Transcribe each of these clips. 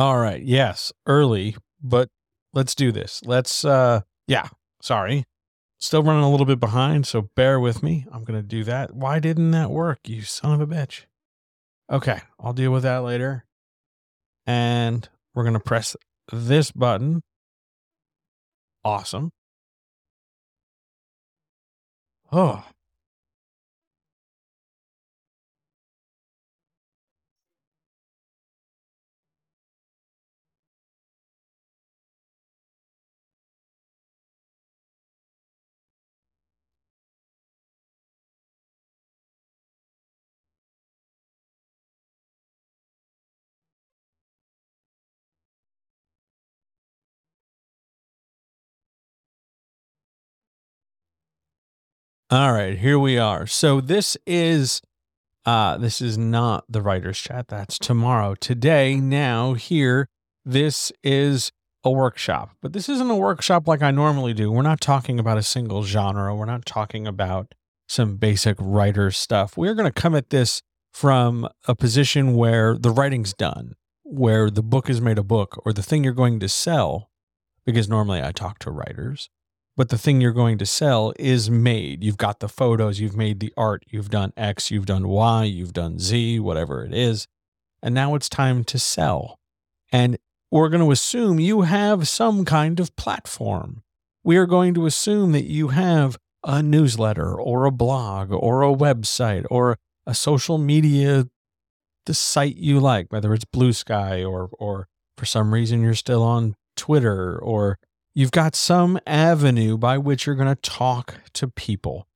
All right. Yes, early, but let's do this. Let's uh yeah, sorry. Still running a little bit behind, so bear with me. I'm going to do that. Why didn't that work, you son of a bitch? Okay, I'll deal with that later. And we're going to press this button. Awesome. Oh, All right, here we are. So this is uh this is not the writer's chat. That's tomorrow. Today, now, here, this is a workshop. But this isn't a workshop like I normally do. We're not talking about a single genre. We're not talking about some basic writer stuff. We're going to come at this from a position where the writing's done, where the book is made a book or the thing you're going to sell because normally I talk to writers but the thing you're going to sell is made. You've got the photos, you've made the art, you've done X, you've done Y, you've done Z, whatever it is. And now it's time to sell. And we're going to assume you have some kind of platform. We are going to assume that you have a newsletter or a blog or a website or a social media the site you like, whether it's Bluesky or or for some reason you're still on Twitter or You've got some avenue by which you're going to talk to people,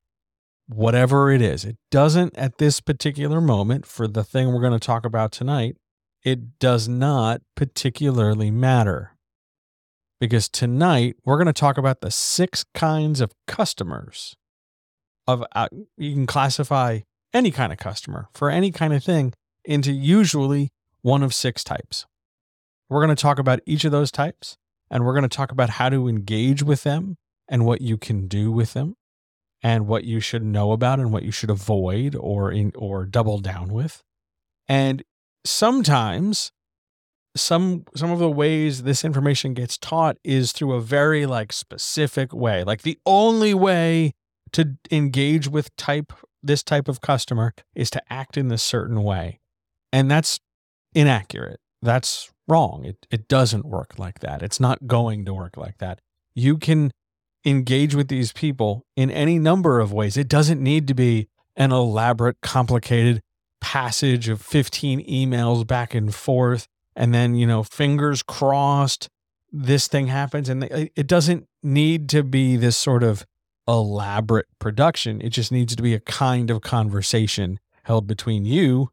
whatever it is. It doesn't, at this particular moment, for the thing we're going to talk about tonight, it does not particularly matter. Because tonight we're going to talk about the six kinds of customers. Of uh, you can classify any kind of customer for any kind of thing into usually one of six types. We're going to talk about each of those types and we're going to talk about how to engage with them and what you can do with them and what you should know about and what you should avoid or in, or double down with. And sometimes some some of the ways this information gets taught is through a very like specific way. Like the only way to engage with type this type of customer is to act in this certain way. And that's inaccurate. That's wrong. It, it doesn't work like that. It's not going to work like that. You can engage with these people in any number of ways. It doesn't need to be an elaborate, complicated passage of 15 emails back and forth. And then, you know, fingers crossed, this thing happens. And it doesn't need to be this sort of elaborate production. It just needs to be a kind of conversation held between you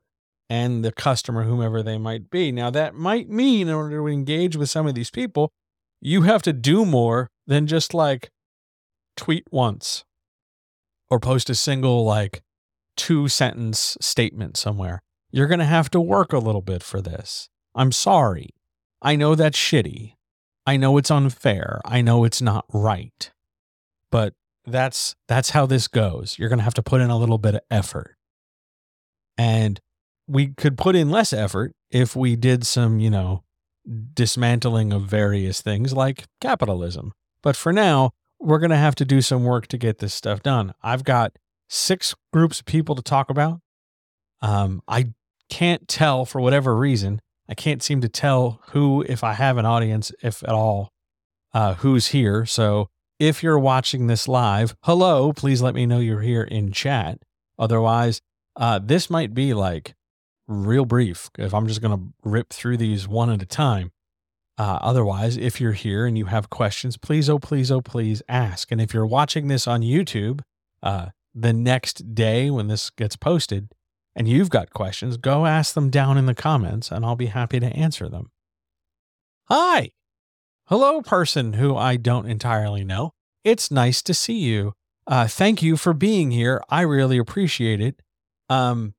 and the customer, whomever they might be. Now, that might mean in order to engage with some of these people, you have to do more than just like tweet once or post a single like two sentence statement somewhere. You're going to have to work a little bit for this. I'm sorry. I know that's shitty. I know it's unfair. I know it's not right. But that's that's how this goes. You're going to have to put in a little bit of effort. And we could put in less effort if we did some, you know, dismantling of various things like capitalism. But for now, we're going to have to do some work to get this stuff done. I've got six groups of people to talk about. Um, I can't tell for whatever reason. I can't seem to tell who, if I have an audience, if at all, uh, who's here. So if you're watching this live, hello, please let me know you're here in chat. Otherwise, uh, this might be like real brief if I'm just going to rip through these one at a time. Uh, otherwise, if you're here and you have questions, please, oh, please, oh, please ask. And if you're watching this on YouTube uh, the next day when this gets posted and you've got questions, go ask them down in the comments and I'll be happy to answer them. Hi. Hello, person who I don't entirely know. It's nice to see you. Uh, thank you for being here. I really appreciate it. Um,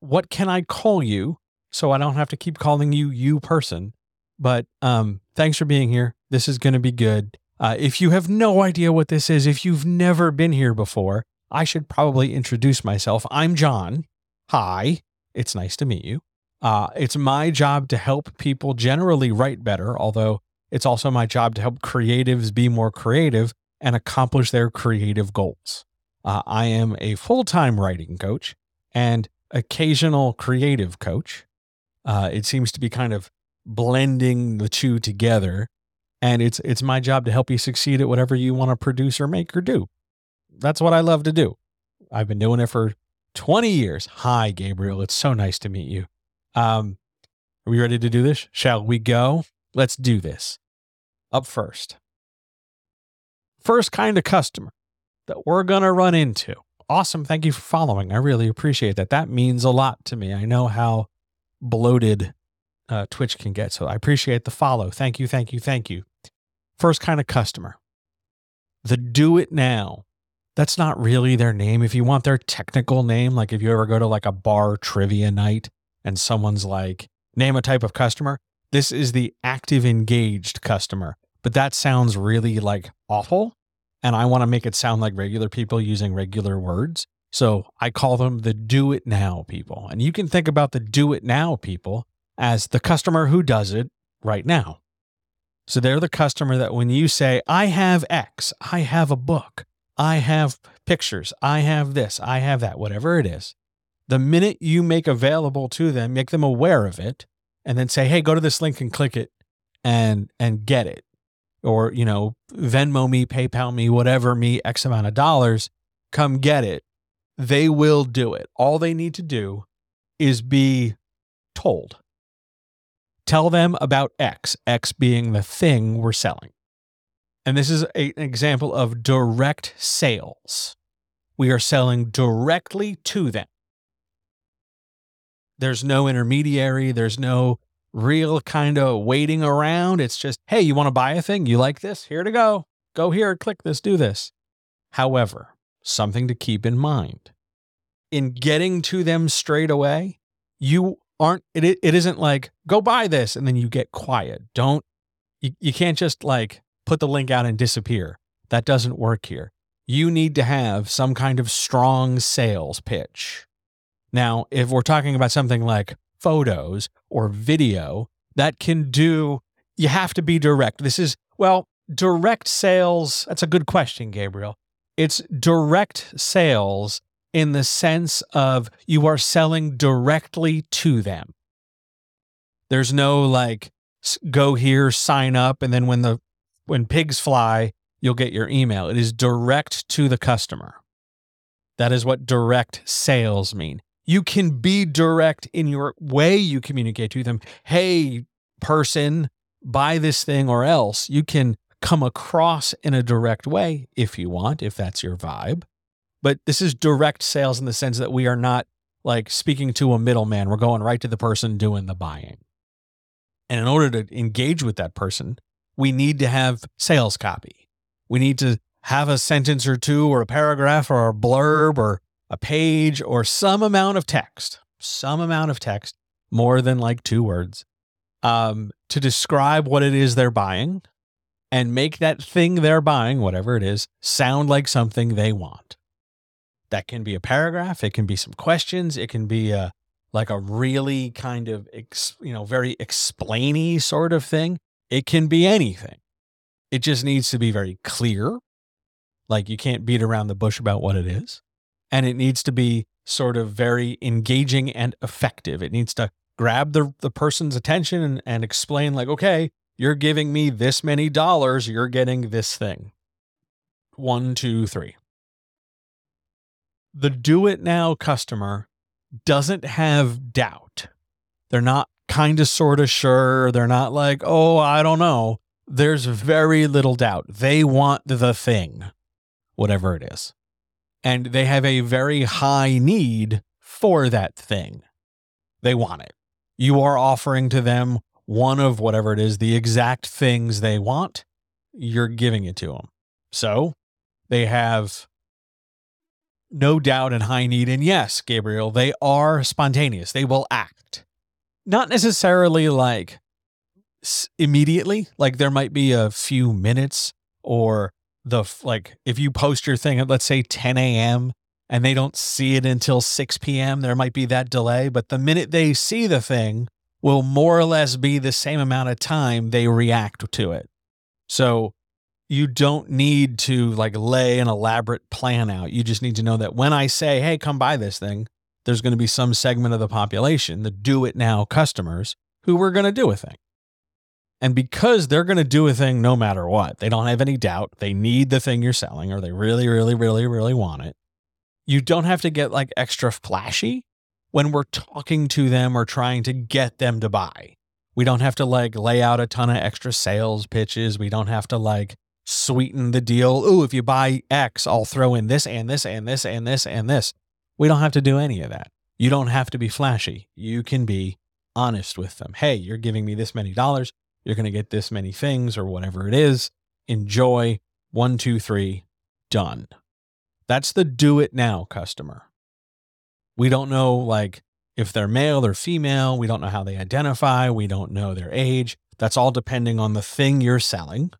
what can I call you so I don't have to keep calling you you person. But um, thanks for being here. This is going to be good. Uh, if you have no idea what this is, if you've never been here before, I should probably introduce myself. I'm John. Hi. It's nice to meet you. Uh, it's my job to help people generally write better, although it's also my job to help creatives be more creative and accomplish their creative goals. Uh, I am a full time writing coach and occasional creative coach. Uh, it seems to be kind of blending the two together. And it's it's my job to help you succeed at whatever you want to produce or make or do. That's what I love to do. I've been doing it for 20 years. Hi, Gabriel. It's so nice to meet you. Um, are we ready to do this? Shall we go? Let's do this. Up first. First kind of customer that we're going to run into. Awesome. Thank you for following. I really appreciate that. That means a lot to me. I know how bloated uh, Twitch can get. So I appreciate the follow. Thank you. Thank you. Thank you. First kind of customer. The do it now. That's not really their name. If you want their technical name, like if you ever go to like a bar trivia night and someone's like, name a type of customer, this is the active engaged customer. But that sounds really like awful. And I want to make it sound like regular people using regular words. So I call them the do it now people. And you can think about the do it now people as the customer who does it right now. So they're the customer that when you say, I have X, I have a book, I have pictures, I have this, I have that, whatever it is, the minute you make available to them, make them aware of it, and then say, hey, go to this link and click it and and get it. Or, you know, Venmo me, PayPal me, whatever me, X amount of dollars, come get it. They will do it. All they need to do is be told. Tell them about X, X being the thing we're selling. And this is a, an example of direct sales. We are selling directly to them. There's no intermediary, there's no real kind of waiting around. It's just, hey, you want to buy a thing? You like this? Here to go. Go here, click this, do this. However, something to keep in mind in getting to them straight away, you aren't, it, it isn't like, go buy this and then you get quiet. Don't, you, you can't just like put the link out and disappear. That doesn't work here. You need to have some kind of strong sales pitch. Now, if we're talking about something like photos or video, that can do, you have to be direct. This is, well, direct sales. That's a good question, Gabriel. It's direct sales in the sense of you are selling directly to them. There's no like, go here, sign up, and then when the when pigs fly, you'll get your email. It is direct to the customer. That is what direct sales mean. You can be direct in your way you communicate to them. Hey, person, buy this thing or else. You can come across in a direct way if you want, if that's your vibe. But this is direct sales in the sense that we are not like speaking to a middleman. We're going right to the person doing the buying. And in order to engage with that person, we need to have sales copy. We need to have a sentence or two or a paragraph or a blurb or a page or some amount of text, some amount of text, more than like two words, um, to describe what it is they're buying and make that thing they're buying, whatever it is, sound like something they want. That can be a paragraph, it can be some questions, it can be a like a really kind of ex, you know very explainy sort of thing it can be anything. It just needs to be very clear. Like you can't beat around the bush about what it is. And it needs to be sort of very engaging and effective. It needs to grab the, the person's attention and, and explain, like, okay, you're giving me this many dollars, you're getting this thing. One, two, three. The do it now customer doesn't have doubt. They're not kind of sort of sure. They're not like, oh, I don't know. There's very little doubt. They want the thing, whatever it is. And they have a very high need for that thing. They want it. You are offering to them one of whatever it is, the exact things they want. You're giving it to them. So they have no doubt and high need. And yes, Gabriel, they are spontaneous. They will act not necessarily like immediately. Like there might be a few minutes or the like if you post your thing at let's say 10 a.m. and they don't see it until 6 p.m., there might be that delay. But the minute they see the thing, will more or less be the same amount of time they react to it. So you don't need to like lay an elaborate plan out. You just need to know that when I say, hey, come buy this thing, there's going to be some segment of the population, the do it now customers, who are going to do a thing. And because they're going to do a thing no matter what, they don't have any doubt. They need the thing you're selling or they really, really, really, really want it. You don't have to get like extra flashy when we're talking to them or trying to get them to buy. We don't have to like lay out a ton of extra sales pitches. We don't have to like sweeten the deal. Oh, if you buy X, I'll throw in this and this and this and this and this. We don't have to do any of that. You don't have to be flashy. You can be honest with them. Hey, you're giving me this many dollars. You're going to get this many things or whatever it is. Enjoy. One, two, three, done. That's the do it now customer. We don't know like if they're male or female. We don't know how they identify. We don't know their age. That's all depending on the thing you're selling.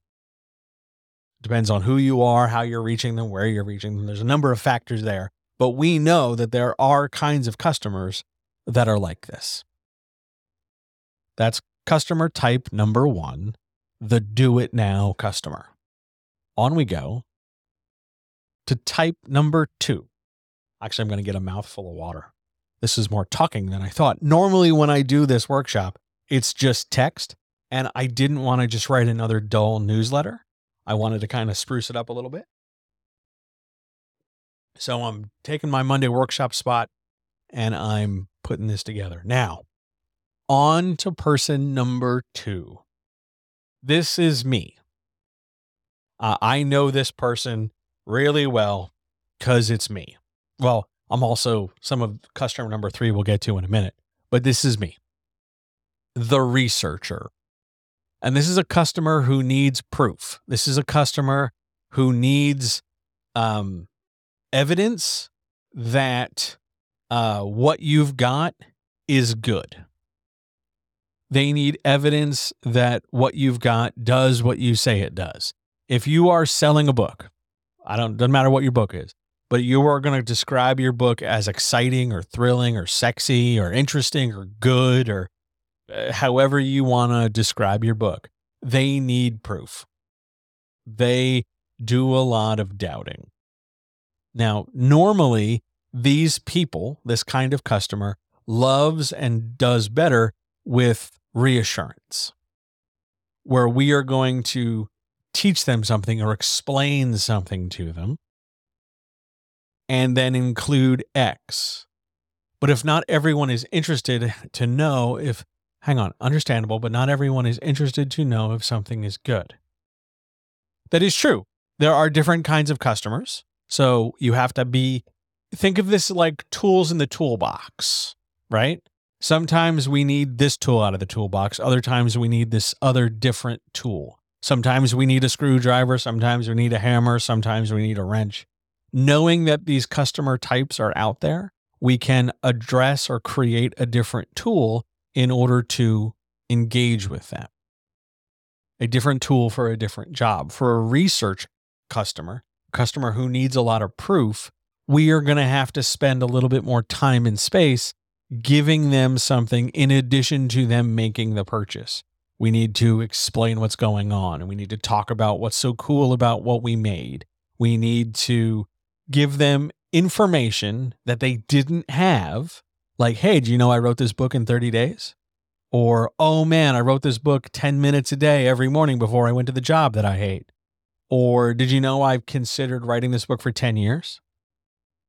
Depends on who you are, how you're reaching them, where you're reaching them. There's a number of factors there. But we know that there are kinds of customers that are like this. That's customer type number one, the do it now customer. On we go to type number two. Actually, I'm going to get a mouthful of water. This is more talking than I thought. Normally, when I do this workshop, it's just text, and I didn't want to just write another dull newsletter. I wanted to kind of spruce it up a little bit. So I'm taking my Monday workshop spot and I'm putting this together. Now, on to person number two. This is me. Uh, I know this person really well because it's me. Well, I'm also some of customer number three we'll get to in a minute, but this is me, the researcher. And this is a customer who needs proof. This is a customer who needs um, evidence that uh, what you've got is good. They need evidence that what you've got does what you say it does. If you are selling a book, I don't doesn't matter what your book is, but you are going to describe your book as exciting or thrilling or sexy or interesting or good or uh, however you want to describe your book. They need proof. They do a lot of doubting. Now, normally these people, this kind of customer loves and does better with reassurance, where we are going to teach them something or explain something to them and then include X. But if not everyone is interested to know if, hang on, understandable, but not everyone is interested to know if something is good. That is true. There are different kinds of customers. So you have to be, think of this like tools in the toolbox, right? Sometimes we need this tool out of the toolbox. Other times we need this other different tool. Sometimes we need a screwdriver. Sometimes we need a hammer. Sometimes we need a wrench. Knowing that these customer types are out there, we can address or create a different tool in order to engage with them. A different tool for a different job. For a research customer, customer who needs a lot of proof, we are going to have to spend a little bit more time and space giving them something in addition to them making the purchase. We need to explain what's going on and we need to talk about what's so cool about what we made. We need to give them information that they didn't have. Like, hey, do you know I wrote this book in 30 days? Or, oh man, I wrote this book 10 minutes a day every morning before I went to the job that I hate. Or, did you know I've considered writing this book for 10 years?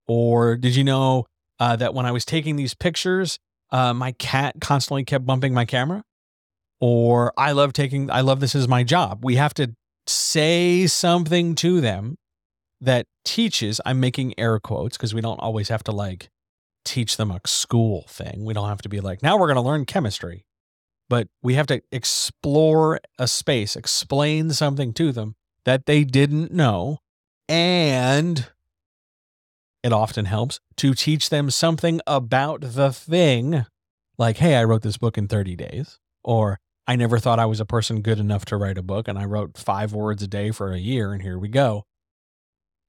Or, did you know uh, that when I was taking these pictures, uh, my cat constantly kept bumping my camera. Or I love taking, I love this as my job. We have to say something to them that teaches, I'm making air quotes because we don't always have to like teach them a school thing. We don't have to be like, now we're going to learn chemistry. But we have to explore a space, explain something to them that they didn't know, and it often helps to teach them something about the thing. Like, hey, I wrote this book in 30 days. Or I never thought I was a person good enough to write a book, and I wrote five words a day for a year, and here we go.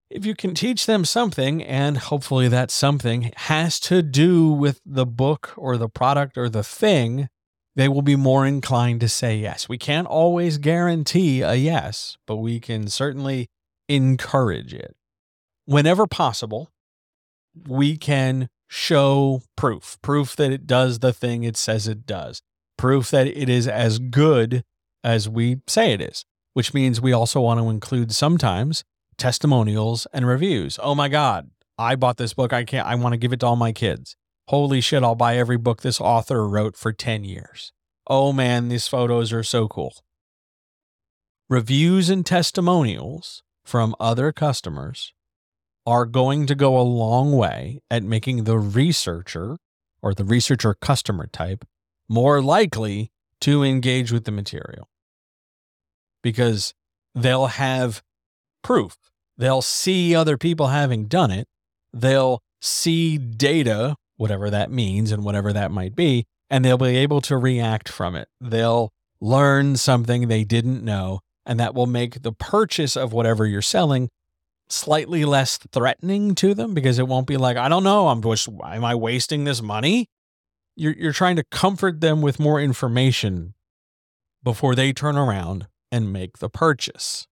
if you can teach them something, and hopefully that something has to do with the book or the product or the thing, they will be more inclined to say yes. We can't always guarantee a yes, but we can certainly encourage it. Whenever possible, we can show proof proof that it does the thing it says it does, proof that it is as good as we say it is, which means we also want to include sometimes testimonials and reviews. Oh my God, I bought this book. I can't, I want to give it to all my kids. Holy shit, I'll buy every book this author wrote for 10 years. Oh man, these photos are so cool. Reviews and testimonials from other customers are going to go a long way at making the researcher or the researcher customer type more likely to engage with the material because they'll have proof They'll see other people having done it. They'll see data, whatever that means and whatever that might be, and they'll be able to react from it. They'll learn something they didn't know, and that will make the purchase of whatever you're selling slightly less threatening to them because it won't be like, I don't know, I'm just, am I wasting this money? You're, you're trying to comfort them with more information before they turn around and make the purchase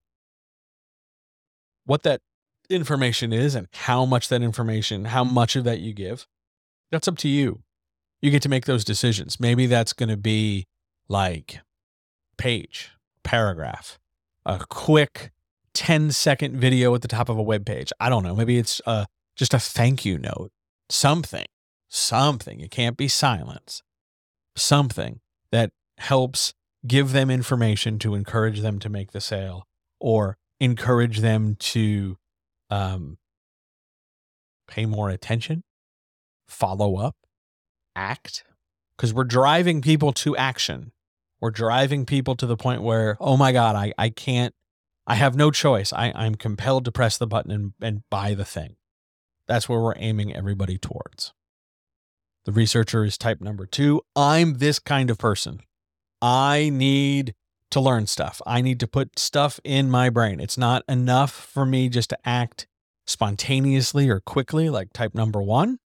what that information is and how much that information, how much of that you give, that's up to you. You get to make those decisions. Maybe that's going to be like page, paragraph, a quick 10 second video at the top of a web page. I don't know. Maybe it's uh, just a thank you note, something, something. It can't be silence, something that helps give them information to encourage them to make the sale or encourage them to um, pay more attention, follow up, act, because we're driving people to action. We're driving people to the point where, oh my God, I, I can't, I have no choice. I, I'm compelled to press the button and, and buy the thing. That's where we're aiming everybody towards. The researcher is type number two. I'm this kind of person. I need to learn stuff. I need to put stuff in my brain. It's not enough for me just to act spontaneously or quickly like type number 1.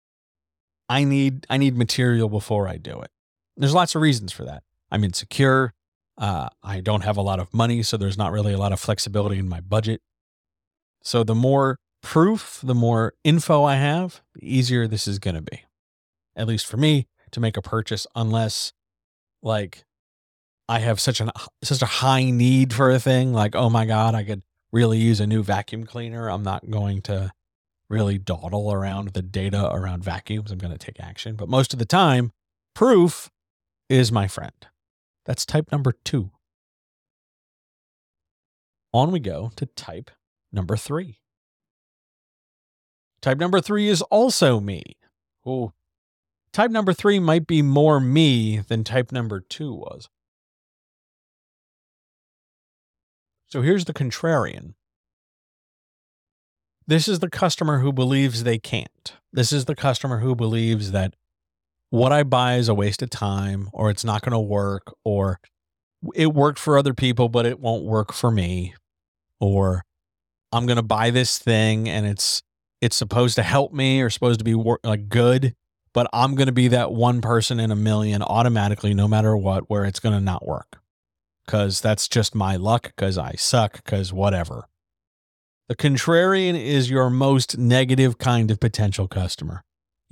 I need I need material before I do it. There's lots of reasons for that. I'm insecure. Uh, I don't have a lot of money, so there's not really a lot of flexibility in my budget. So the more proof, the more info I have, the easier this is going to be. At least for me to make a purchase, unless like I have such an such a high need for a thing, like oh my god, I could really use a new vacuum cleaner. I'm not going to really dawdle around the data around vacuums. I'm going to take action, but most of the time, proof is my friend. That's type number 2. On we go to type number 3. Type number 3 is also me. Oh, type number 3 might be more me than type number 2 was. So here's the contrarian. This is the customer who believes they can't. This is the customer who believes that what I buy is a waste of time or it's not going to work or it worked for other people, but it won't work for me. Or I'm going to buy this thing and it's it's supposed to help me or supposed to be wor- like good, but I'm going to be that one person in a million automatically no matter what where it's going to not work because that's just my luck, because I suck, because whatever. The contrarian is your most negative kind of potential customer.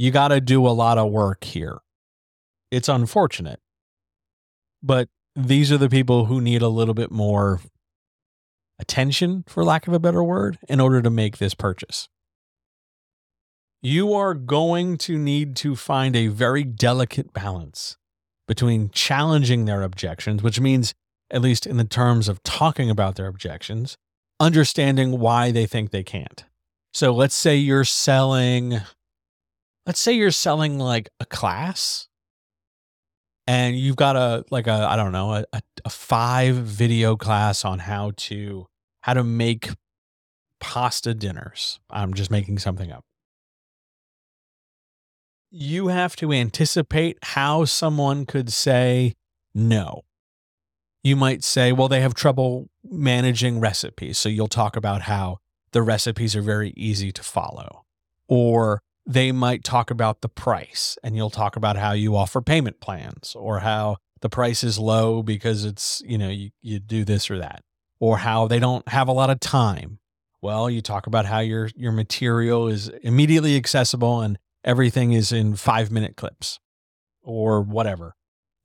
You got to do a lot of work here. It's unfortunate, but these are the people who need a little bit more attention, for lack of a better word, in order to make this purchase. You are going to need to find a very delicate balance between challenging their objections, which means at least in the terms of talking about their objections, understanding why they think they can't. So let's say you're selling, let's say you're selling like a class and you've got a, like a, I don't know, a, a five video class on how to, how to make pasta dinners. I'm just making something up. You have to anticipate how someone could say no you might say, well, they have trouble managing recipes. So you'll talk about how the recipes are very easy to follow. Or they might talk about the price and you'll talk about how you offer payment plans or how the price is low because it's, you know, you, you do this or that, or how they don't have a lot of time. Well, you talk about how your your material is immediately accessible and everything is in 5-minute clips or whatever.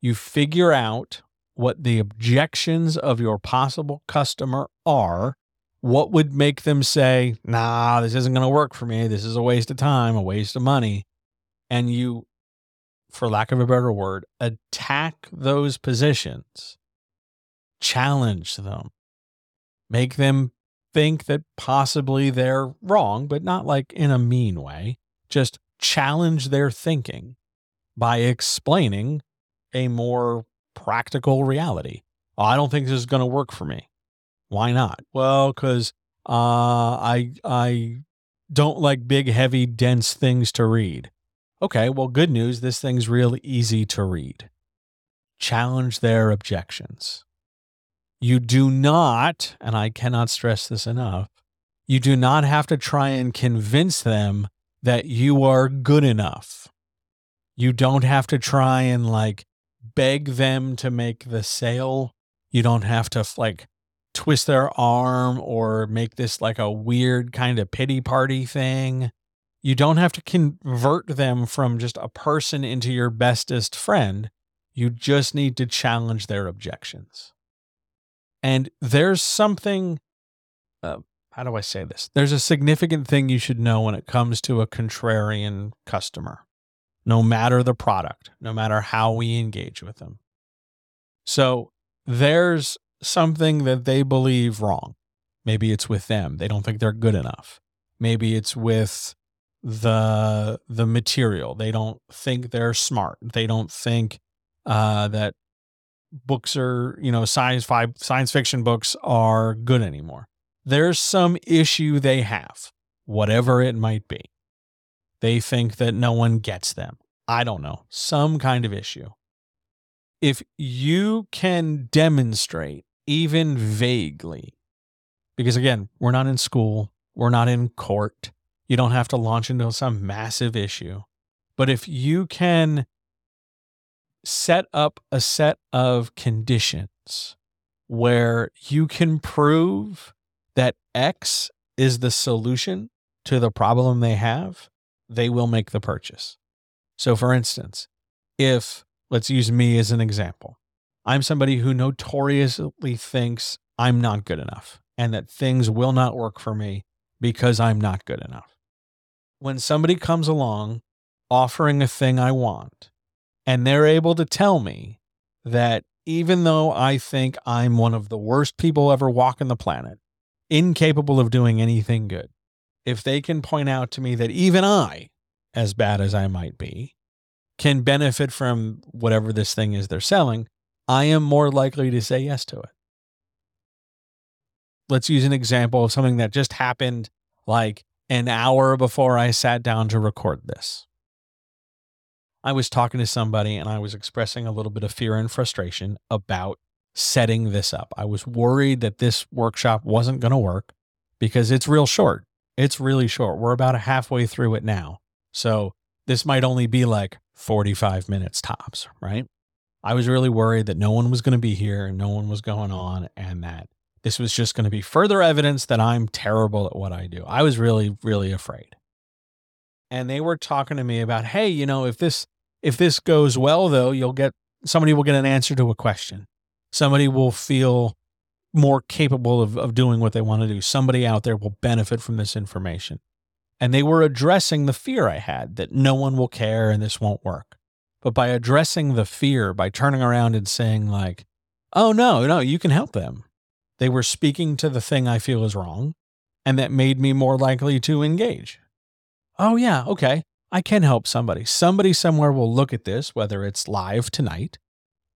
You figure out what the objections of your possible customer are what would make them say, nah, this isn't going to work for me. This is a waste of time, a waste of money. And you, for lack of a better word, attack those positions, challenge them, make them think that possibly they're wrong, but not like in a mean way. Just challenge their thinking by explaining a more practical reality. Oh, I don't think this is going to work for me. Why not? Well, because uh, I I don't like big, heavy, dense things to read. Okay, well, good news. This thing's real easy to read. Challenge their objections. You do not, and I cannot stress this enough, you do not have to try and convince them that you are good enough. You don't have to try and like beg them to make the sale. You don't have to like twist their arm or make this like a weird kind of pity party thing. You don't have to convert them from just a person into your bestest friend. You just need to challenge their objections. And there's something, uh, how do I say this? There's a significant thing you should know when it comes to a contrarian customer, no matter the product, no matter how we engage with them. So there's something that they believe wrong. Maybe it's with them. They don't think they're good enough. Maybe it's with the the material. They don't think they're smart. They don't think uh, that books are, you know, science five science fiction books are good anymore. There's some issue they have, whatever it might be. They think that no one gets them. I don't know, some kind of issue. If you can demonstrate even vaguely. Because again, we're not in school, we're not in court. You don't have to launch into some massive issue. But if you can set up a set of conditions where you can prove that X is the solution to the problem they have, they will make the purchase. So, for instance, if let's use me as an example, I'm somebody who notoriously thinks I'm not good enough and that things will not work for me because I'm not good enough. When somebody comes along offering a thing I want and they're able to tell me that even though I think I'm one of the worst people ever walking the planet, incapable of doing anything good, if they can point out to me that even I, as bad as I might be, can benefit from whatever this thing is they're selling, I am more likely to say yes to it. Let's use an example of something that just happened like an hour before I sat down to record this. I was talking to somebody and I was expressing a little bit of fear and frustration about setting this up. I was worried that this workshop wasn't going to work because it's real short. It's really short. We're about halfway through it now. So this might only be like 45 minutes tops, right? I was really worried that no one was going to be here no one was going on and that this was just going to be further evidence that I'm terrible at what I do. I was really, really afraid. And they were talking to me about, hey, you know, if this if this goes well though, you'll get somebody will get an answer to a question. Somebody will feel more capable of, of doing what they want to do. Somebody out there will benefit from this information. And they were addressing the fear I had that no one will care and this won't work. But by addressing the fear, by turning around and saying, like, oh, no, no, you can help them, they were speaking to the thing I feel is wrong. And that made me more likely to engage. Oh, yeah, okay. I can help somebody. Somebody somewhere will look at this, whether it's live tonight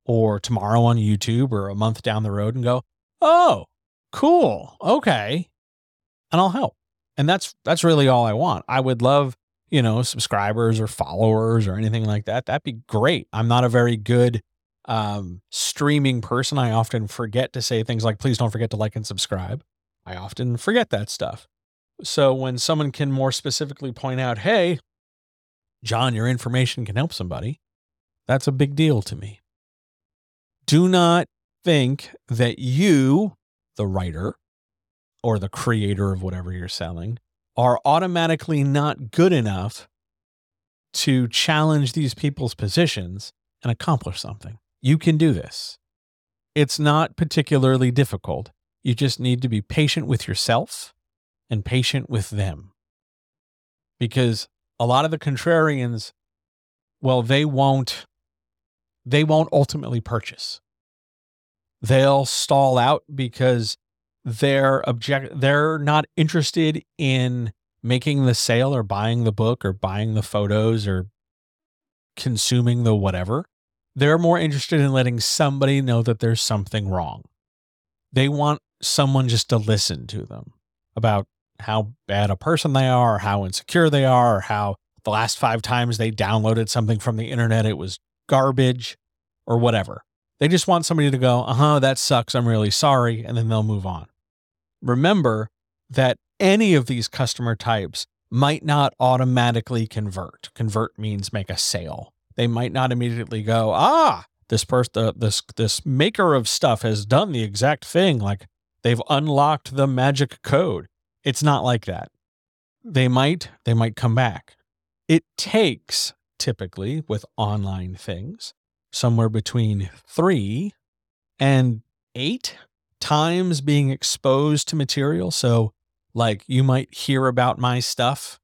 or tomorrow on YouTube or a month down the road and go, oh, cool. Okay. And I'll help. And that's that's really all I want. I would love you know, subscribers or followers or anything like that, that'd be great. I'm not a very good um, streaming person. I often forget to say things like, please don't forget to like and subscribe. I often forget that stuff. So when someone can more specifically point out, hey, John, your information can help somebody, that's a big deal to me. Do not think that you, the writer or the creator of whatever you're selling, are automatically not good enough to challenge these people's positions and accomplish something. You can do this. It's not particularly difficult. You just need to be patient with yourself and patient with them. Because a lot of the contrarians, well, they won't they won't ultimately purchase. They'll stall out because they're object they're not interested in making the sale or buying the book or buying the photos or consuming the whatever. They're more interested in letting somebody know that there's something wrong. They want someone just to listen to them about how bad a person they are, how insecure they are, or how the last five times they downloaded something from the internet, it was garbage or whatever. They just want somebody to go, uh huh, that sucks. I'm really sorry. And then they'll move on. Remember that any of these customer types might not automatically convert. Convert means make a sale. They might not immediately go, ah, this person, this this maker of stuff has done the exact thing. Like they've unlocked the magic code. It's not like that. They might, they might come back. It takes typically with online things somewhere between three and eight times being exposed to material. So, like, you might hear about my stuff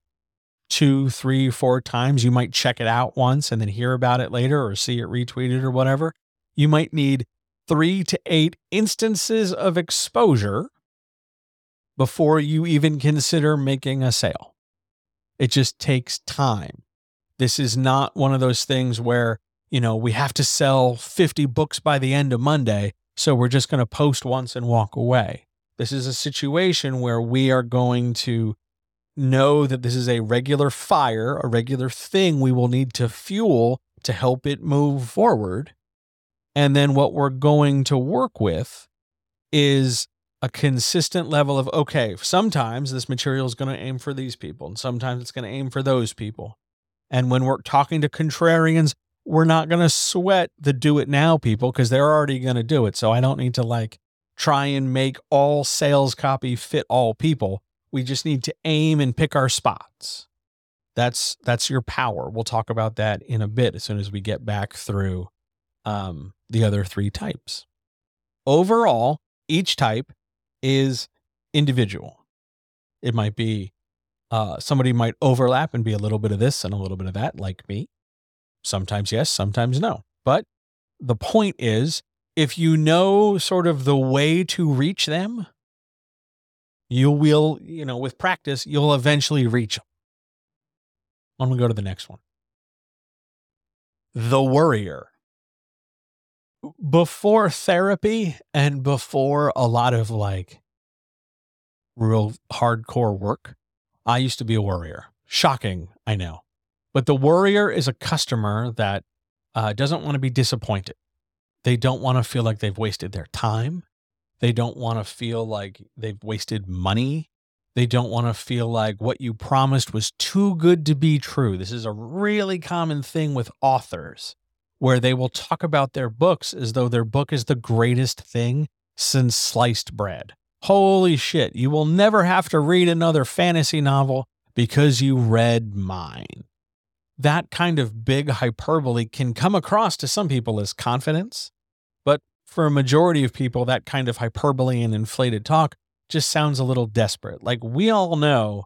two, three, four times. You might check it out once and then hear about it later or see it retweeted or whatever. You might need three to eight instances of exposure before you even consider making a sale. It just takes time. This is not one of those things where, you know, we have to sell 50 books by the end of Monday, so we're just going to post once and walk away. This is a situation where we are going to know that this is a regular fire, a regular thing we will need to fuel to help it move forward. And then what we're going to work with is a consistent level of okay, sometimes this material is going to aim for these people, and sometimes it's going to aim for those people. And when we're talking to contrarians, we're not going to sweat the do it now people because they're already going to do it. So I don't need to like try and make all sales copy fit all people. We just need to aim and pick our spots. That's that's your power. We'll talk about that in a bit as soon as we get back through um, the other three types. Overall, each type is individual. It might be uh, somebody might overlap and be a little bit of this and a little bit of that, like me. Sometimes yes, sometimes no. But the point is, if you know sort of the way to reach them, you will, you know, with practice, you'll eventually reach them. I'm going to go to the next one. The worrier before therapy and before a lot of like real hardcore work, I used to be a worrier. Shocking, I know. But the worrier is a customer that uh, doesn't want to be disappointed. They don't want to feel like they've wasted their time. They don't want to feel like they've wasted money. They don't want to feel like what you promised was too good to be true. This is a really common thing with authors where they will talk about their books as though their book is the greatest thing since sliced bread. Holy shit, you will never have to read another fantasy novel because you read mine. That kind of big hyperbole can come across to some people as confidence, but for a majority of people, that kind of hyperbole and inflated talk just sounds a little desperate. Like we all know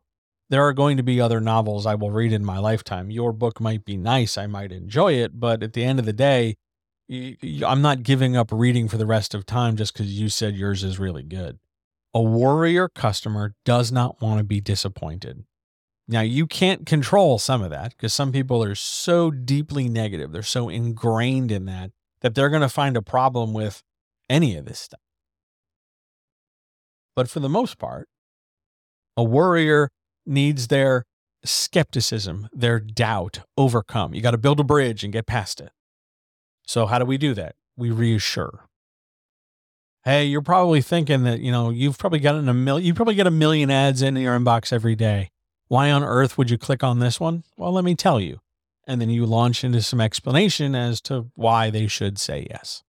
there are going to be other novels I will read in my lifetime. Your book might be nice, I might enjoy it, but at the end of the day, I'm not giving up reading for the rest of time just because you said yours is really good. A worrier customer does not want to be disappointed. Now, you can't control some of that because some people are so deeply negative. They're so ingrained in that that they're going to find a problem with any of this stuff. But for the most part, a worrier needs their skepticism, their doubt overcome. You got to build a bridge and get past it. So, how do we do that? We reassure. Hey, you're probably thinking that, you know, you've probably gotten a million, you probably get a million ads in your inbox every day. Why on earth would you click on this one? Well, let me tell you. And then you launch into some explanation as to why they should say yes.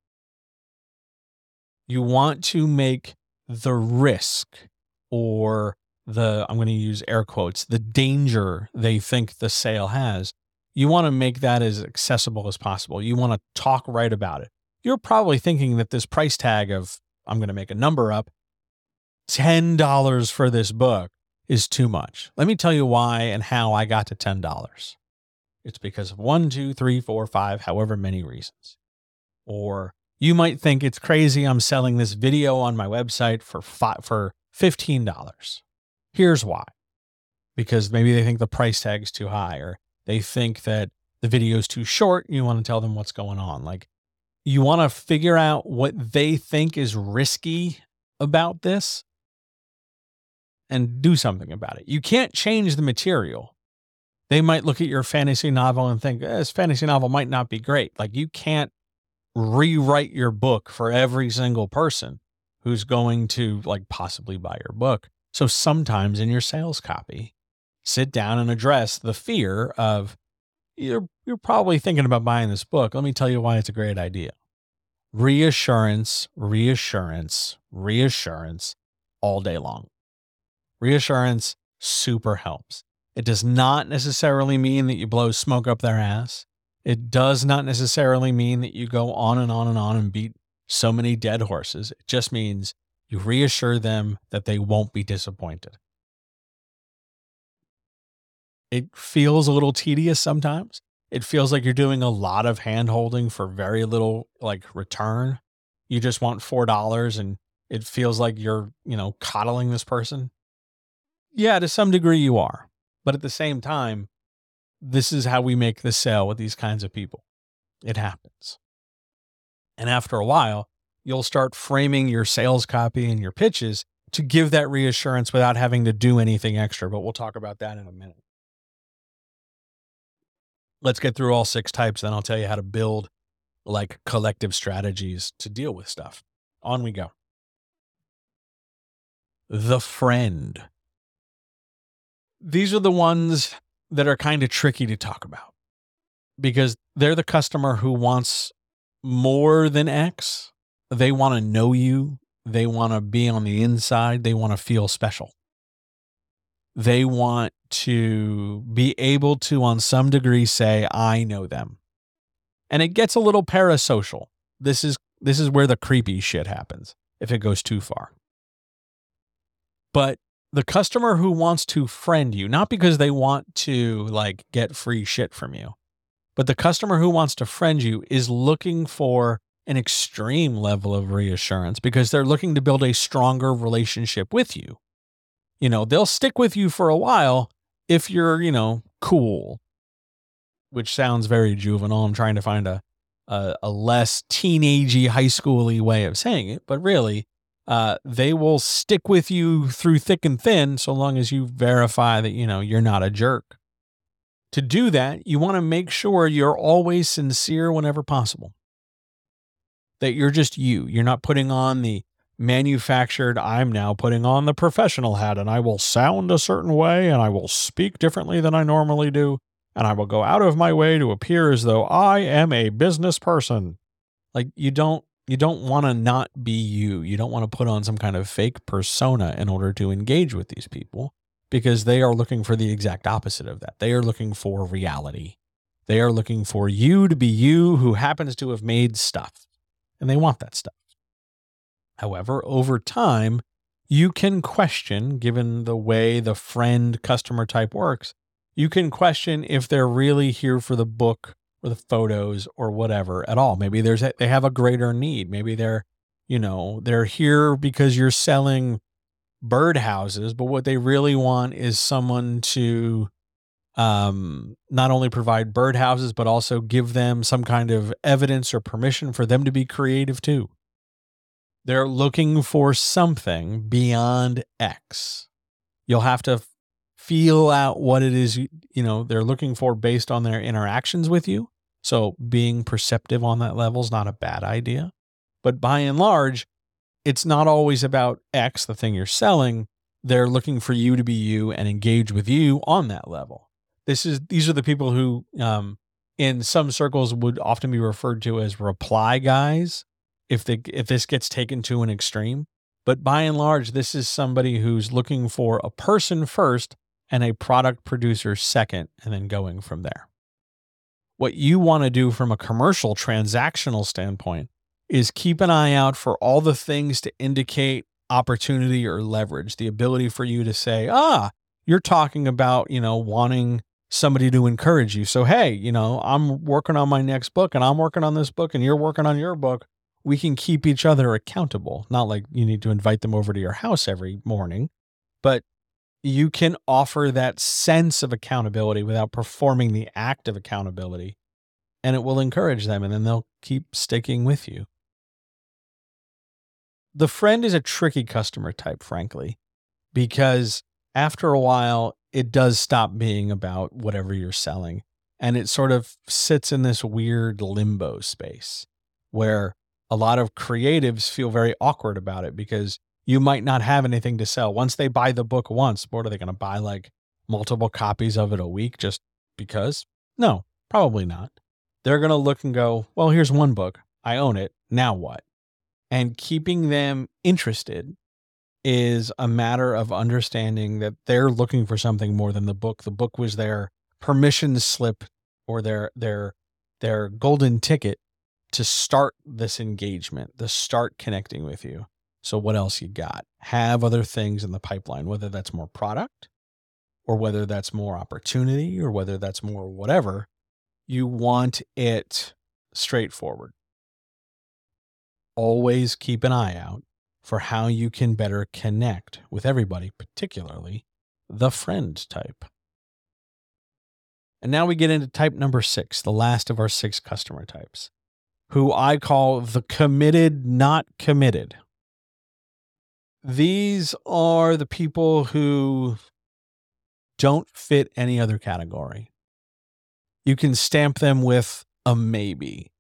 You want to make the risk or the, I'm going to use air quotes, the danger they think the sale has. You want to make that as accessible as possible. You want to talk right about it. You're probably thinking that this price tag of, I'm going to make a number up, $10 for this book is too much. Let me tell you why and how I got to $10. It's because of one, two, three, four, five, however many reasons. Or you might think it's crazy I'm selling this video on my website for five, for $15. Here's why. Because maybe they think the price tag is too high or they think that the video is too short. You want to tell them what's going on. Like you want to figure out what they think is risky about this and do something about it. You can't change the material. They might look at your fantasy novel and think eh, this fantasy novel might not be great. Like you can't rewrite your book for every single person who's going to like possibly buy your book. So sometimes in your sales copy, sit down and address the fear of you're you're probably thinking about buying this book. Let me tell you why it's a great idea. Reassurance, reassurance, reassurance all day long. Reassurance super helps. It does not necessarily mean that you blow smoke up their ass. It does not necessarily mean that you go on and on and on and beat so many dead horses. It just means you reassure them that they won't be disappointed. It feels a little tedious sometimes. It feels like you're doing a lot of hand holding for very little like return. You just want $4 and it feels like you're, you know, coddling this person. Yeah, to some degree you are. But at the same time, this is how we make the sale with these kinds of people. It happens. And after a while, you'll start framing your sales copy and your pitches to give that reassurance without having to do anything extra. But we'll talk about that in a minute. Let's get through all six types, then I'll tell you how to build like collective strategies to deal with stuff. On we go. The friend. These are the ones that are kind of tricky to talk about because they're the customer who wants more than X. They want to know you. They want to be on the inside. They want to feel special. They want to be able to, on some degree, say, I know them. And it gets a little parasocial. This is this is where the creepy shit happens if it goes too far. But the customer who wants to friend you, not because they want to like get free shit from you, but the customer who wants to friend you is looking for an extreme level of reassurance because they're looking to build a stronger relationship with you. You know, they'll stick with you for a while if you're, you know, cool, which sounds very juvenile. I'm trying to find a a, a less teenagey, high schooly way of saying it, but really, uh, they will stick with you through thick and thin so long as you verify that you know you're not a jerk. To do that, you want to make sure you're always sincere whenever possible. That you're just you. You're not putting on the manufactured, I'm now putting on the professional hat and I will sound a certain way and I will speak differently than I normally do and I will go out of my way to appear as though I am a business person. Like you don't you don't want to not be you. You don't want to put on some kind of fake persona in order to engage with these people because they are looking for the exact opposite of that. They are looking for reality. They are looking for you to be you who happens to have made stuff and they want that stuff. However, over time, you can question, given the way the friend customer type works, you can question if they're really here for the book or the photos or whatever at all. Maybe there's a, they have a greater need. Maybe they're, you know, they're here because you're selling birdhouses, but what they really want is someone to um, not only provide birdhouses, but also give them some kind of evidence or permission for them to be creative too. They're looking for something beyond X. You'll have to feel out what it is, you know, they're looking for based on their interactions with you. So being perceptive on that level is not a bad idea. But by and large, it's not always about X, the thing you're selling. They're looking for you to be you and engage with you on that level. This is these are the people who um in some circles would often be referred to as reply guys if the if this gets taken to an extreme. But by and large, this is somebody who's looking for a person first and a product producer second, and then going from there. What you want to do from a commercial transactional standpoint is keep an eye out for all the things to indicate opportunity or leverage, the ability for you to say, ah, you're talking about, you know, wanting somebody to encourage you. So, hey, you know, I'm working on my next book and I'm working on this book and you're working on your book. We can keep each other accountable. Not like you need to invite them over to your house every morning, but you can offer that sense of accountability without performing the act of accountability and it will encourage them and then they'll keep sticking with you. The friend is a tricky customer type, frankly, because after a while, it does stop being about whatever you're selling. And it sort of sits in this weird limbo space where a lot of creatives feel very awkward about it because you might not have anything to sell. Once they buy the book once, what are they going to buy like multiple copies of it a week just because? No, probably not. They're going to look and go, well, here's one book. I own it. Now what? And keeping them interested is a matter of understanding that they're looking for something more than the book. The book was their permission slip or their their their golden ticket to start this engagement, to start connecting with you. So what else you got? Have other things in the pipeline, whether that's more product or whether that's more opportunity or whether that's more whatever. You want it straightforward. Always keep an eye out for how you can better connect with everybody, particularly the friend type. And now we get into type number six, the last of our six customer types, who I call the committed, not committed. These are the people who don't fit any other category. You can stamp them with a maybe.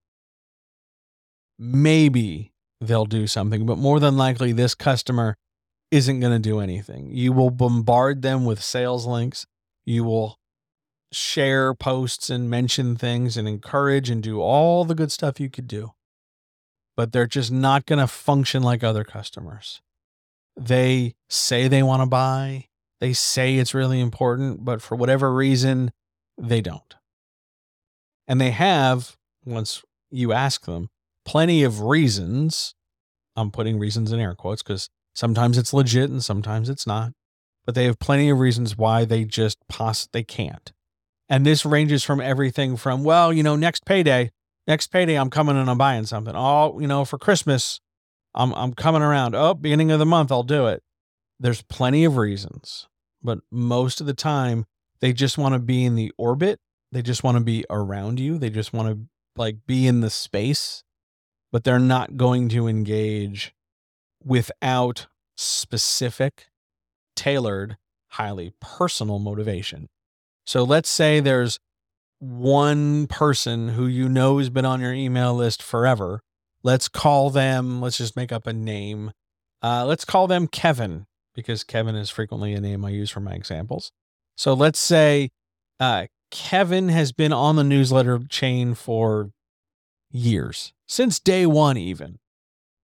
Maybe they'll do something, but more than likely, this customer isn't going to do anything. You will bombard them with sales links. You will share posts and mention things and encourage and do all the good stuff you could do. But they're just not going to function like other customers. They say they want to buy, they say it's really important, but for whatever reason, they don't. And they have, once you ask them, plenty of reasons. I'm putting reasons in air quotes because sometimes it's legit and sometimes it's not. But they have plenty of reasons why they just poss they can't. And this ranges from everything from, well, you know, next payday, next payday, I'm coming and I'm buying something. Oh, you know, for Christmas, I'm I'm coming around. Oh, beginning of the month, I'll do it. There's plenty of reasons, but most of the time they just want to be in the orbit. They just want to be around you. They just want to like be in the space, but they're not going to engage without specific, tailored, highly personal motivation. So let's say there's one person who you know has been on your email list forever Let's call them, let's just make up a name. Uh, let's call them Kevin because Kevin is frequently a name I use for my examples. So let's say uh, Kevin has been on the newsletter chain for years, since day one, even.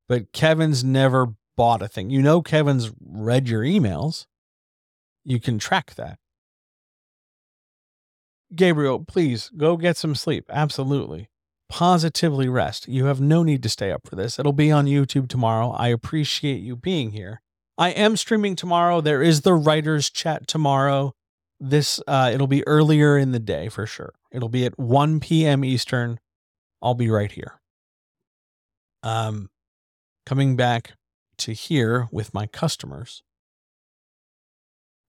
But Kevin's never bought a thing. You know, Kevin's read your emails. You can track that. Gabriel, please go get some sleep. Absolutely positively rest. You have no need to stay up for this. It'll be on YouTube tomorrow. I appreciate you being here. I am streaming tomorrow. There is the writers chat tomorrow. This uh it'll be earlier in the day for sure. It'll be at 1 p.m. Eastern. I'll be right here. Um coming back to here with my customers.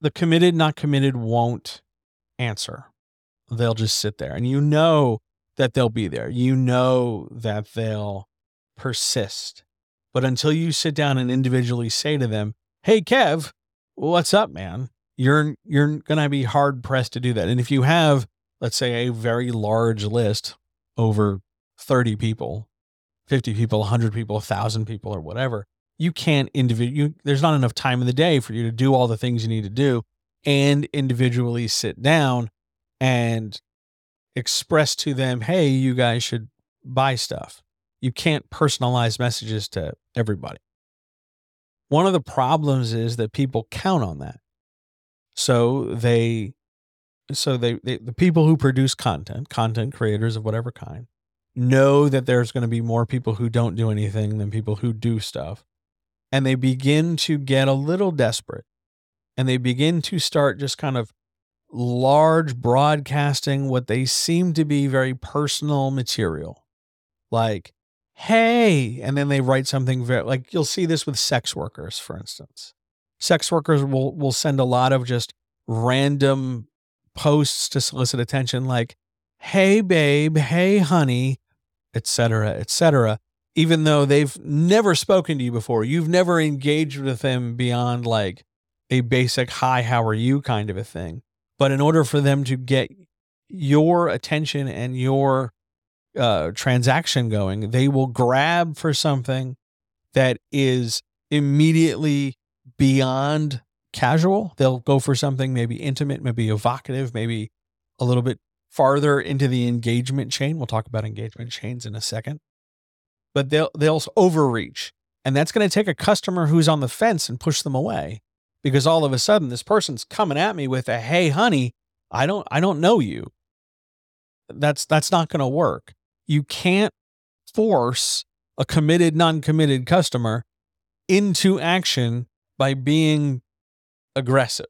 The committed not committed won't answer. They'll just sit there. And you know that they'll be there. You know that they'll persist. But until you sit down and individually say to them, "Hey Kev, what's up, man?" You're you're going to be hard pressed to do that. And if you have, let's say a very large list over 30 people, 50 people, 100 people, 1000 people or whatever, you can't individual there's not enough time in the day for you to do all the things you need to do and individually sit down and express to them, hey, you guys should buy stuff. You can't personalize messages to everybody. One of the problems is that people count on that. So they so they, they the people who produce content, content creators of whatever kind, know that there's going to be more people who don't do anything than people who do stuff. And they begin to get a little desperate and they begin to start just kind of large broadcasting what they seem to be very personal material. Like, hey, and then they write something very like you'll see this with sex workers, for instance. Sex workers will will send a lot of just random posts to solicit attention like, hey babe, hey honey, etc., etc. Even though they've never spoken to you before, you've never engaged with them beyond like a basic hi, how are you kind of a thing. But in order for them to get your attention and your uh, transaction going, they will grab for something that is immediately beyond casual. They'll go for something maybe intimate, maybe evocative, maybe a little bit farther into the engagement chain. We'll talk about engagement chains in a second. But they'll they'll overreach. And that's going to take a customer who's on the fence and push them away because all of a sudden this person's coming at me with a hey honey, I don't I don't know you. That's that's not going to work. You can't force a committed non-committed customer into action by being aggressive.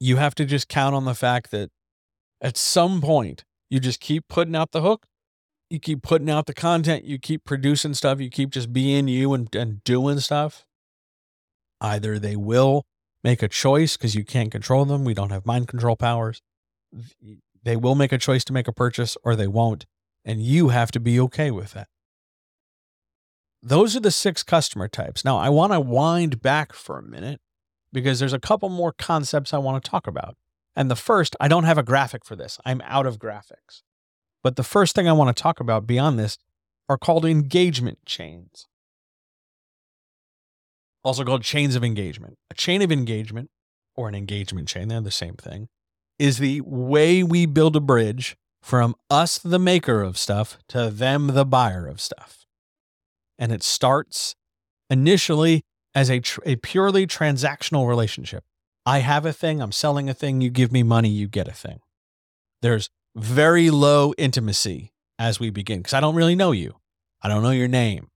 You have to just count on the fact that at some point you just keep putting out the hook you keep putting out the content you keep producing stuff you keep just being you and, and doing stuff Either they will make a choice because you can't control them. We don't have mind control powers. They will make a choice to make a purchase or they won't. And you have to be okay with that. Those are the six customer types. Now, I want to wind back for a minute because there's a couple more concepts I want to talk about. And the first, I don't have a graphic for this, I'm out of graphics. But the first thing I want to talk about beyond this are called engagement chains also called chains of engagement. A chain of engagement or an engagement chain, they're the same thing, is the way we build a bridge from us, the maker of stuff, to them, the buyer of stuff. And it starts initially as a, tr- a purely transactional relationship. I have a thing, I'm selling a thing, you give me money, you get a thing. There's very low intimacy as we begin because I don't really know you. I don't know your name.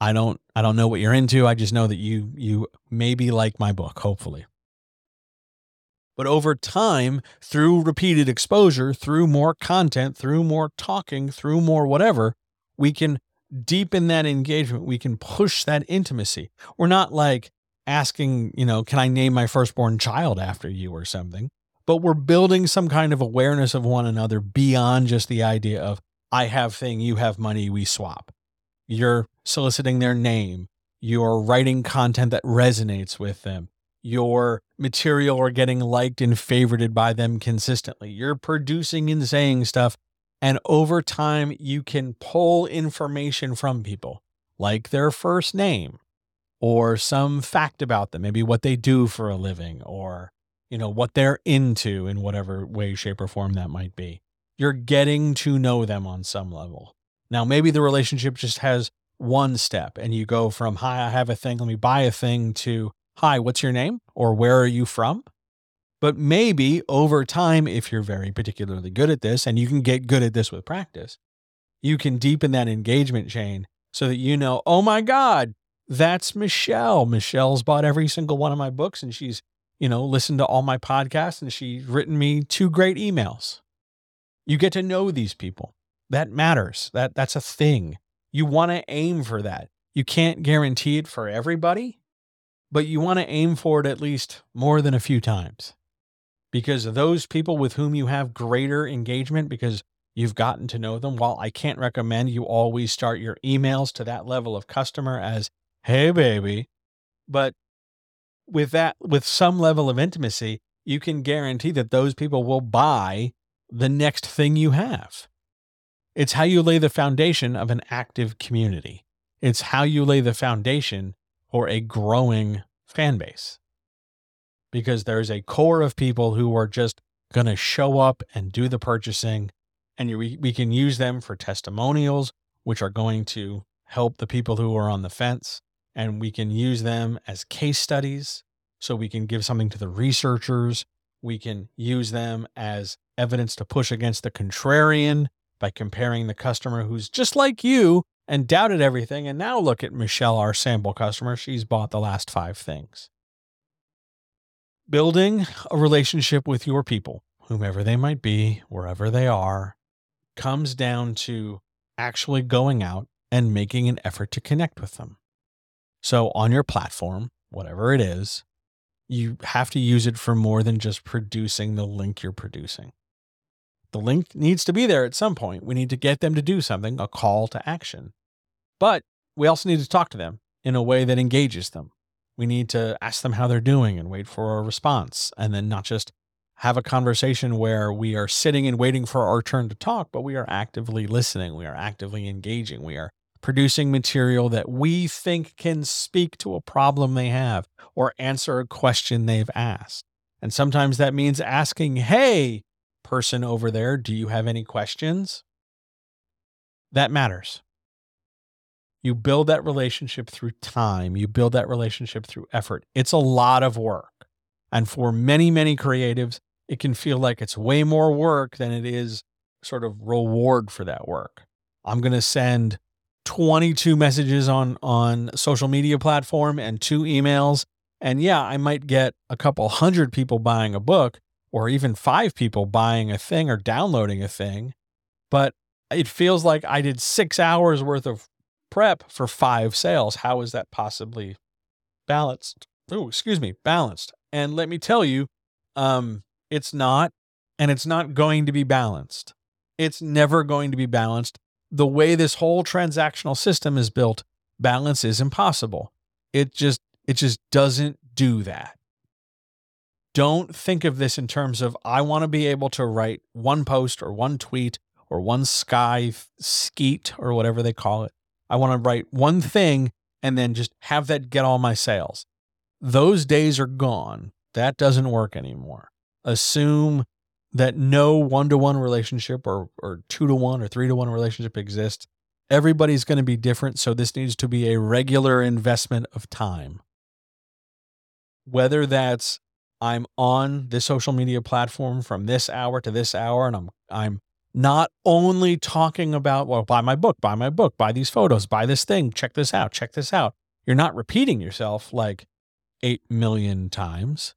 I don't I don't know what you're into. I just know that you you maybe like my book, hopefully. But over time, through repeated exposure, through more content, through more talking, through more whatever, we can deepen that engagement. We can push that intimacy. We're not like asking, you know, can I name my firstborn child after you or something? But we're building some kind of awareness of one another beyond just the idea of I have thing, you have money, we swap. You're soliciting their name. You're writing content that resonates with them. Your material are getting liked and favorited by them consistently. You're producing and saying stuff. And over time, you can pull information from people, like their first name or some fact about them, maybe what they do for a living or, you know, what they're into in whatever way, shape, or form that might be. You're getting to know them on some level. Now, maybe the relationship just has one step and you go from, hi, I have a thing, let me buy a thing to, hi, what's your name? Or where are you from? But maybe over time, if you're very particularly good at this, and you can get good at this with practice, you can deepen that engagement chain so that you know, oh my God, that's Michelle. Michelle's bought every single one of my books and she's, you know, listened to all my podcasts and she's written me two great emails. You get to know these people. That matters. That that's a thing. You want to aim for that. You can't guarantee it for everybody, but you want to aim for it at least more than a few times. Because those people with whom you have greater engagement because you've gotten to know them, while I can't recommend you always start your emails to that level of customer as, "Hey baby," but with that with some level of intimacy, you can guarantee that those people will buy the next thing you have. It's how you lay the foundation of an active community. It's how you lay the foundation for a growing fan base because there's a core of people who are just going to show up and do the purchasing. And we, we can use them for testimonials, which are going to help the people who are on the fence. And we can use them as case studies. So we can give something to the researchers. We can use them as evidence to push against the contrarian by comparing the customer who's just like you and doubted everything. And now look at Michelle, our sample customer. She's bought the last five things. Building a relationship with your people, whomever they might be, wherever they are, comes down to actually going out and making an effort to connect with them. So, on your platform, whatever it is, you have to use it for more than just producing the link you're producing. The link needs to be there at some point. We need to get them to do something, a call to action. But we also need to talk to them in a way that engages them. We need to ask them how they're doing and wait for a response, and then not just have a conversation where we are sitting and waiting for our turn to talk, but we are actively listening, we are actively engaging, we are producing material that we think can speak to a problem they have or answer a question they've asked. And sometimes that means asking, hey, person over there, do you have any questions? That matters. You build that relationship through time, you build that relationship through effort. It's a lot of work. And for many, many creatives, it can feel like it's way more work than it is sort of reward for that work. I'm going to send 22 messages on on social media platform and two emails and yeah, I might get a couple hundred people buying a book or even five people buying a thing or downloading a thing, but it feels like I did 6 hours worth of prep for five sales. How is that possibly balanced? Oh, excuse me, balanced. And let me tell you, um, it's not, and it's not going to be balanced. It's never going to be balanced. The way this whole transactional system is built, balance is impossible. It just it just doesn't do that. Don't think of this in terms of I want to be able to write one post or one tweet or one sky skeet or whatever they call it I want to write one thing and then just have that get all my sales. Those days are gone. That doesn't work anymore. Assume that no one to one relationship or, or two to one or three to one relationship exists. Everybody's going to be different. So this needs to be a regular investment of time. Whether that's I'm on this social media platform from this hour to this hour and I'm I'm not only talking about, well, buy my book, buy my book, buy these photos, buy this thing, check this out, check this out. You're not repeating yourself like 8 million times.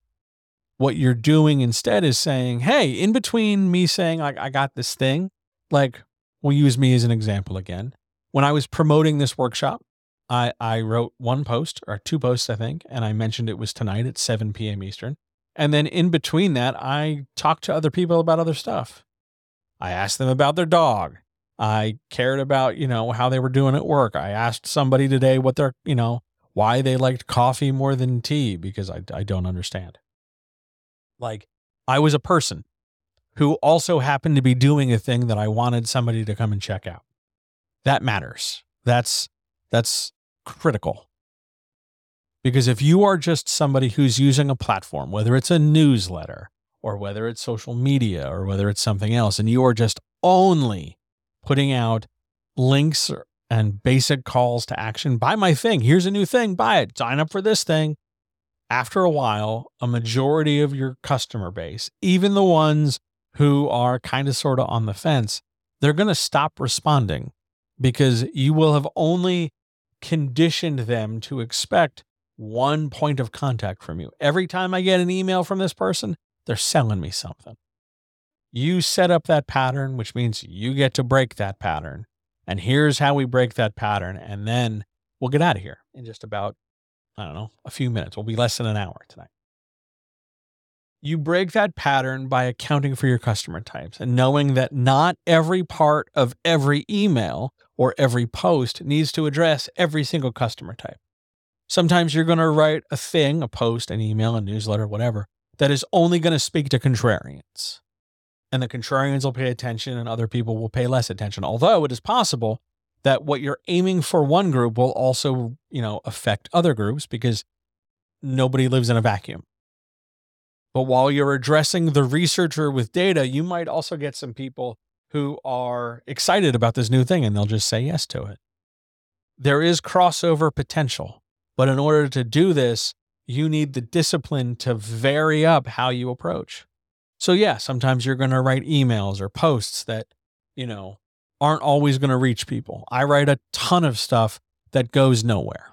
What you're doing instead is saying, hey, in between me saying, like I got this thing, like we'll use me as an example again. When I was promoting this workshop, I, I wrote one post or two posts, I think, and I mentioned it was tonight at 7 p.m. Eastern. And then in between that, I talked to other people about other stuff. I asked them about their dog. I cared about, you know, how they were doing at work. I asked somebody today what their, you know, why they liked coffee more than tea because I, I don't understand. Like, I was a person who also happened to be doing a thing that I wanted somebody to come and check out. That matters. That's that's critical. Because if you are just somebody who's using a platform, whether it's a newsletter, or whether it's social media or whether it's something else, and you are just only putting out links and basic calls to action buy my thing. Here's a new thing, buy it, sign up for this thing. After a while, a majority of your customer base, even the ones who are kind of sort of on the fence, they're going to stop responding because you will have only conditioned them to expect one point of contact from you. Every time I get an email from this person, they're selling me something. You set up that pattern, which means you get to break that pattern. And here's how we break that pattern. And then we'll get out of here in just about, I don't know, a few minutes. We'll be less than an hour tonight. You break that pattern by accounting for your customer types and knowing that not every part of every email or every post needs to address every single customer type. Sometimes you're going to write a thing, a post, an email, a newsletter, whatever, that is only going to speak to contrarians. And the contrarians will pay attention and other people will pay less attention. Although it is possible that what you're aiming for one group will also, you know, affect other groups because nobody lives in a vacuum. But while you're addressing the researcher with data, you might also get some people who are excited about this new thing and they'll just say yes to it. There is crossover potential, but in order to do this, you need the discipline to vary up how you approach. So, yeah, sometimes you're going to write emails or posts that, you know, aren't always going to reach people. I write a ton of stuff that goes nowhere.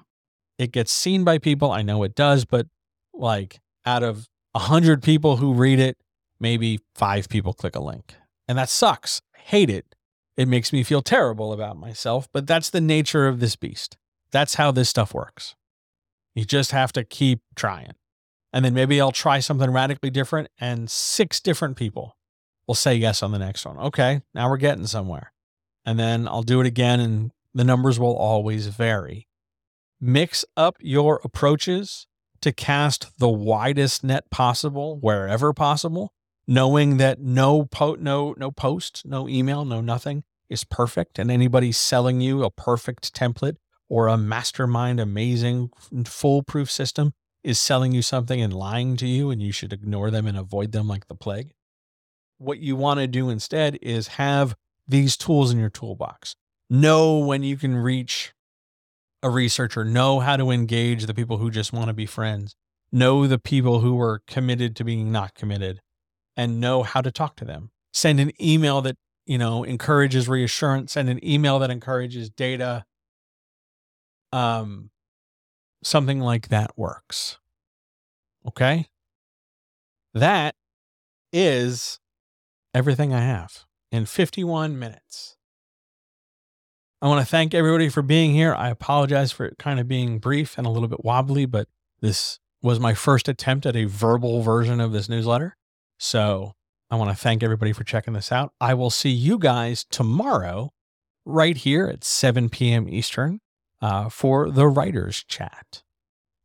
It gets seen by people. I know it does, but like out of a hundred people who read it, maybe five people click a link. And that sucks. I hate it. It makes me feel terrible about myself, but that's the nature of this beast. That's how this stuff works. You just have to keep trying. And then maybe I'll try something radically different, and six different people will say yes on the next one. Okay, now we're getting somewhere. And then I'll do it again, and the numbers will always vary. Mix up your approaches to cast the widest net possible wherever possible, knowing that no po- no no post, no email, no nothing is perfect and anybody selling you a perfect template or a mastermind amazing foolproof system is selling you something and lying to you and you should ignore them and avoid them like the plague. What you want to do instead is have these tools in your toolbox. Know when you can reach a researcher, know how to engage the people who just want to be friends, know the people who are committed to being not committed, and know how to talk to them. Send an email that, you know, encourages reassurance, send an email that encourages data. Um, something like that works. Okay. That is everything I have in 51 minutes. I want to thank everybody for being here. I apologize for kind of being brief and a little bit wobbly, but this was my first attempt at a verbal version of this newsletter. So I want to thank everybody for checking this out. I will see you guys tomorrow right here at 7 p.m. Eastern uh, for the writers chat.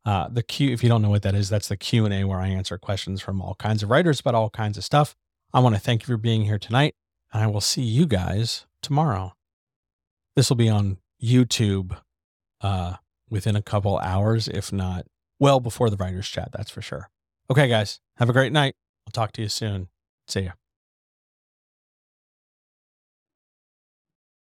Uh, the Q, if you don't know what that is, that's the Q and A where I answer questions from all kinds of writers about all kinds of stuff. I want to thank you for being here tonight, and I will see you guys tomorrow. This will be on YouTube uh, within a couple hours, if not well before the writers chat. That's for sure. Okay, guys, have a great night. I'll talk to you soon. See ya.